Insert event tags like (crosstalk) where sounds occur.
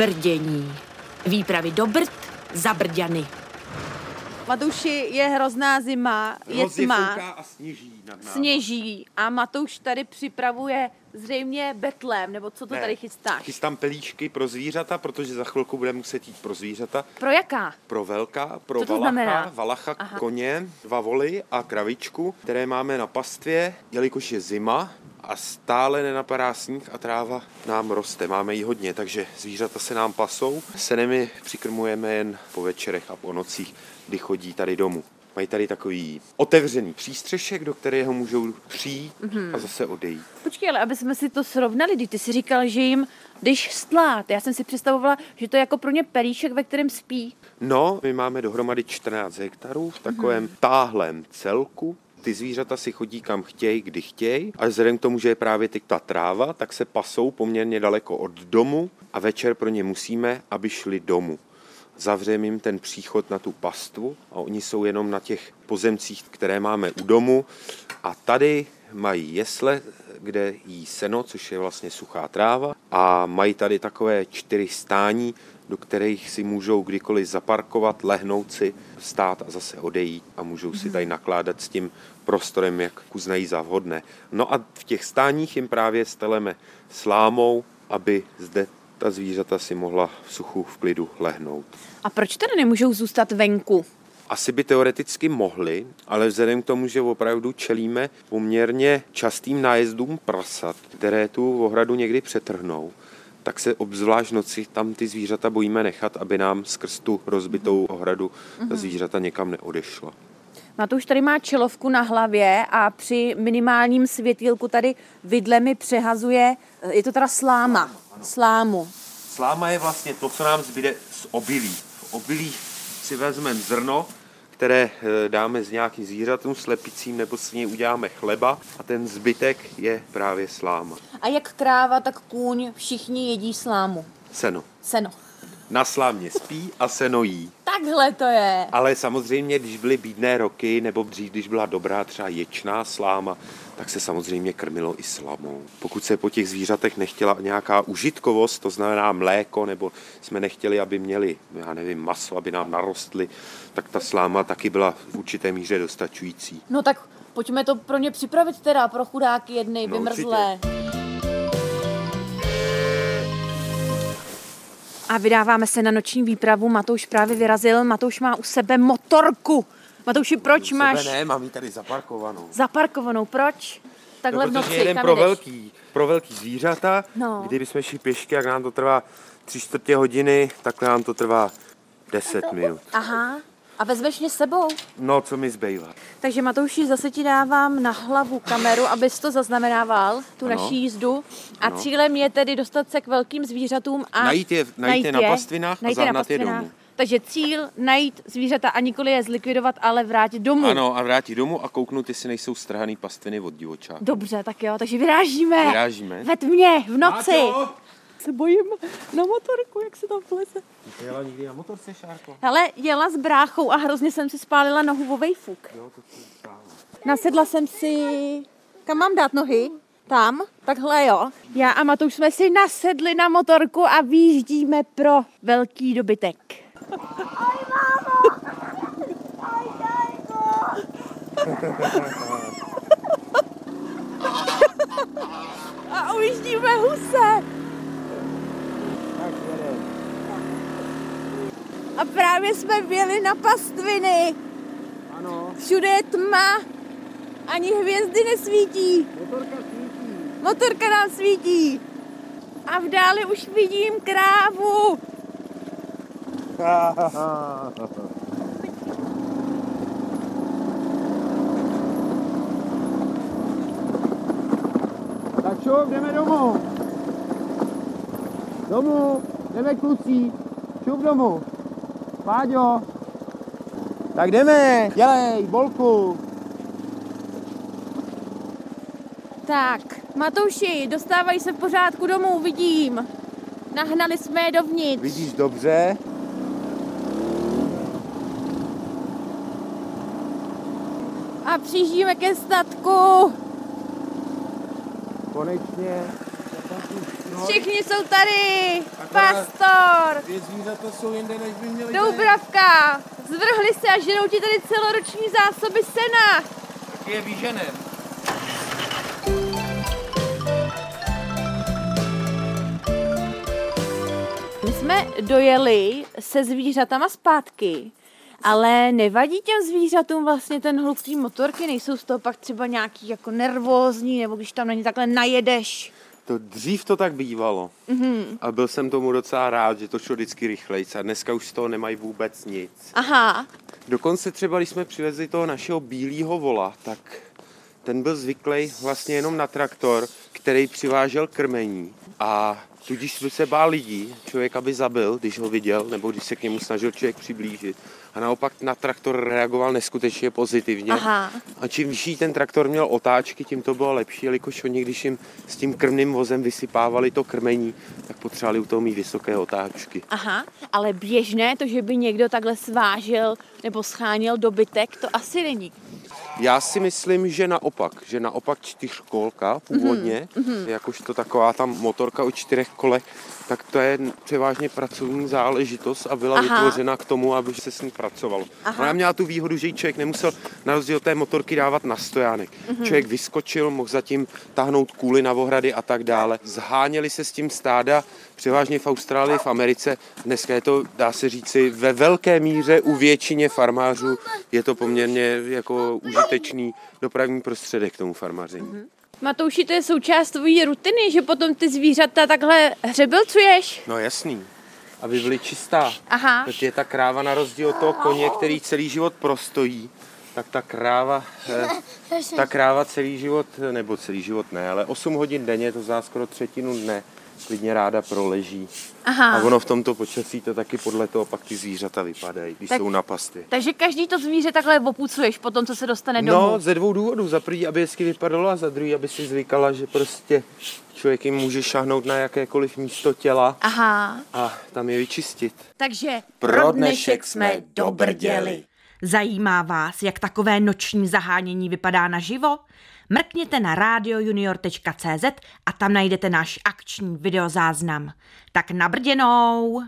brdění. Výpravy do Brd za Brďany. Matouši, je hrozná zima, je tma, a sněží nad náma. sněží a Matouš tady připravuje zřejmě betlem, nebo co to Ne, tady chystáš? Chystám pelíšky pro zvířata, protože za chvilku budeme muset jít pro zvířata. Pro jaká? Pro velká, pro Co to valacha, znamená? valacha Aha. koně, dva voly a kravičku, které máme na pastvě, jelikož je zima a stále nenapadá sníh a tráva nám roste. Máme jí hodně, takže zvířata se nám pasou. Senemi přikrmujeme jen po večerech a po nocích, kdy chodí tady domů. Mají tady takový otevřený přístřešek, do kterého můžou přijít Mhm. a zase odejít. Počkej, ale aby jsme si to srovnali, kdy ty si říkal, že jim jdeš stlát. Já jsem si představovala, že to je jako pro ně pelíšek, ve kterém spí. No, my máme dohromady 14 hektarů v takovém táhlém celku. Ty zvířata si chodí kam chtějí, kdy chtějí. A vzhledem k tomu, že je právě teď ta tráva, tak se pasou poměrně daleko od domu a večer pro ně musíme, aby šli domů. Zavřeme jim ten příchod na tu pastvu a oni jsou jenom na těch pozemcích, které máme u domu. A tady mají jesle, kde jí seno, což je vlastně suchá tráva. A mají tady takové čtyři stání, do kterých si můžou kdykoliv zaparkovat, lehnout si, stát a zase odejít a můžou si tady nakládat s tím prostorem, jak uznají za vhodné. No a v těch stáních jim právě steleme slámou, aby zde ta zvířata si mohla v suchu v klidu lehnout. A proč tady nemůžou zůstat venku? Asi by teoreticky mohli, ale vzhledem k tomu, že opravdu čelíme poměrně častým nájezdům prasat, které tu ohradu někdy přetrhnou, tak se obzvlášť noci tam ty zvířata bojíme nechat, aby nám skrz tu rozbitou ohradu ta zvířata někam neodešla. Matouš tady má čelovku na hlavě a při minimálním světýlku tady vidle mi přehazuje, je to teda sláma, slámu. Sláma je vlastně to, co nám zbyde z obilí. V obilí si vezmeme zrno, které eh, dáme s nějakým zvířatům, slepicím, nebo s ní uděláme chleba a ten zbytek je právě sláma. A jak kráva, tak kůň, všichni jedí slámu. Seno. Seno. Na slámě spí a seno jí. Takhle to je. Ale samozřejmě, když byly bídné roky, nebo dřív, když byla dobrá třeba ječná sláma, tak se samozřejmě krmilo i slamou. Pokud se po těch zvířatech nechtěla nějaká užitkovost, to znamená mléko, nebo jsme nechtěli, aby měli, já nevím, maso, aby nám narostly, tak ta sláma taky byla v určité míře dostačující. No tak pojďme to pro ně připravit teda, pro chudáky jedny, No, vymrzlé. A vydáváme se na noční výpravu. Matouš právě vyrazil. Matouš má u sebe motorku. Matouši, proč máš ne, mám ji tady zaparkovanou. zaparkovanou? Proč? Takhle v no, noci, protože jeden pro jdeš? velký, pro velký zvířata, No. kdybychom šli pěšky, jak nám to trvá tři čtvrtě hodiny, takhle nám to trvá 10 minut. Aha. A vezmeš mě s sebou? No, co mi zbývá? Takže Matouši, zase ti dávám na hlavu kameru, abys to zaznamenával, tu Ano. naší jízdu. A Ano. cílem je tedy dostat se k velkým zvířatům a Najít je- najít je na pastvinách a najít na zahnat je domů. Takže cíl najít zvířata a nikoli je zlikvidovat, ale vrátit domů. Ano, a vrátit domů a kouknout, jestli nejsou strhaný pastviny od divočáku. Dobře, tak jo, takže vyrážíme. Vyrážíme. Ve tmě, v noci. Máťo! Se bojím na motorku, jak se tam plese. Ty jela nikdy na motorce, Šárko? Hele, jela s bráchou a hrozně jsem si spálila nohu o vejfuk. Jo, to. Nasedla jsem si... Kam mám dát nohy? Tam? Takhle jo. Já a Matouš jsme si nasedli na motorku a výjíždíme pro velký dobytek. A ujíždíme huse. Tak jedem. A právě jsme vjeli na pastviny. Ano, Všude je tma. Ani hvězdy nesvítí. motorka svítí. Motorka nám svítí. A v dáli už vidím krávu. (laughs) Tak čo, jdeme domů. Domů, jdeme kluci. Šup domů. Páďo. Tak jdeme, dělej, bolku. Tak, Matouši, dostávají se v pořádku domů, vidím. Nahnali jsme je dovnitř. Vidíš dobře? A přijíždíme ke statku. Konečně. Všichni jsou tady. Pastor, zvířata jsou jinde, než by měli Doubravka. Zvrhli se a ženou ti tady celoroční zásoby sena. Tak je vyženem. My jsme dojeli se zvířatama zpátky, ale nevadí těm zvířatům vlastně ten hluk té motorky, nejsou z toho pak třeba nějaký jako nervózní, nebo když tam na ně takhle najedeš. To dřív to tak bývalo. Mm-hmm. A byl jsem tomu docela rád, že to šlo vždycky rychleji. A dneska už z toho nemají vůbec nic. Aha, Dokonce třeba, když jsme přivezli toho našeho bílého vola, tak ten byl zvyklý vlastně jenom na traktor, který přivážel krmení. A tudíž by se bál lidí, člověk aby zabil, když ho viděl, nebo když se k němu snažil člověk přiblížit. A naopak na traktor reagoval neskutečně pozitivně. Aha. A čím vyšší ten traktor měl otáčky, tím to bylo lepší, jelikož oni, když jim s tím krmným vozem vysypávali to krmení, tak potřebovali u toho mít vysoké otáčky. aha, ale běžné to, že by někdo takhle svážel nebo scháněl dobytek, to asi není. Já si myslím, že naopak, že naopak čtyřkolka původně, mm-hmm. jakožto taková tam motorka o čtyřech kolech, tak to je převážně pracovní záležitost a byla Aha. Vytvořena k tomu, aby se s ní pracovalo. Aha. Ona měla tu výhodu, že ji člověk nemusel na rozdíl od té motorky dávat na stojánek. Mm-hmm. Člověk vyskočil, mohl zatím tahnout kůly na ohrady a tak dále. Zháněli se s tím stáda, převážně v Austrálii, v Americe. Dneska je to, dá se říci, ve velké míře u většině farmářů je to poměrně jako užitečný dopravní prostředek k tomu farmaření. Mm-hmm. Matouši, to je součást tvojí rutiny, že potom ty zvířata takhle hřebilcuješ? No jasný, aby byly čistá. Aha. Protože ta kráva na rozdíl od toho koně, který celý život prostojí, tak ta kráva, eh, (laughs) ta kráva celý život, nebo celý život ne, ale 8 hodin denně, to zná skoro třetinu dne, klidně ráda proleží. Aha. A ono v tomto počasí to taky podle toho pak ty zvířata vypadají, když Tak- jsou na pastě. Takže každý to zvíře takhle opucuješ po tom, co se dostane domů. No, ze dvou důvodů. Za prvý, aby hezky vypadalo a za druhý, aby si zvykala, že prostě člověk jim může šahnout na jakékoliv místo těla Aha. a tam je vyčistit. Takže Pro dnešek jsme dobrděli. Zajímá vás, jak takové noční zahánění vypadá naživo? Mrkněte na radiojunior.cz a tam najdete náš akční videozáznam. Tak nabrděnou!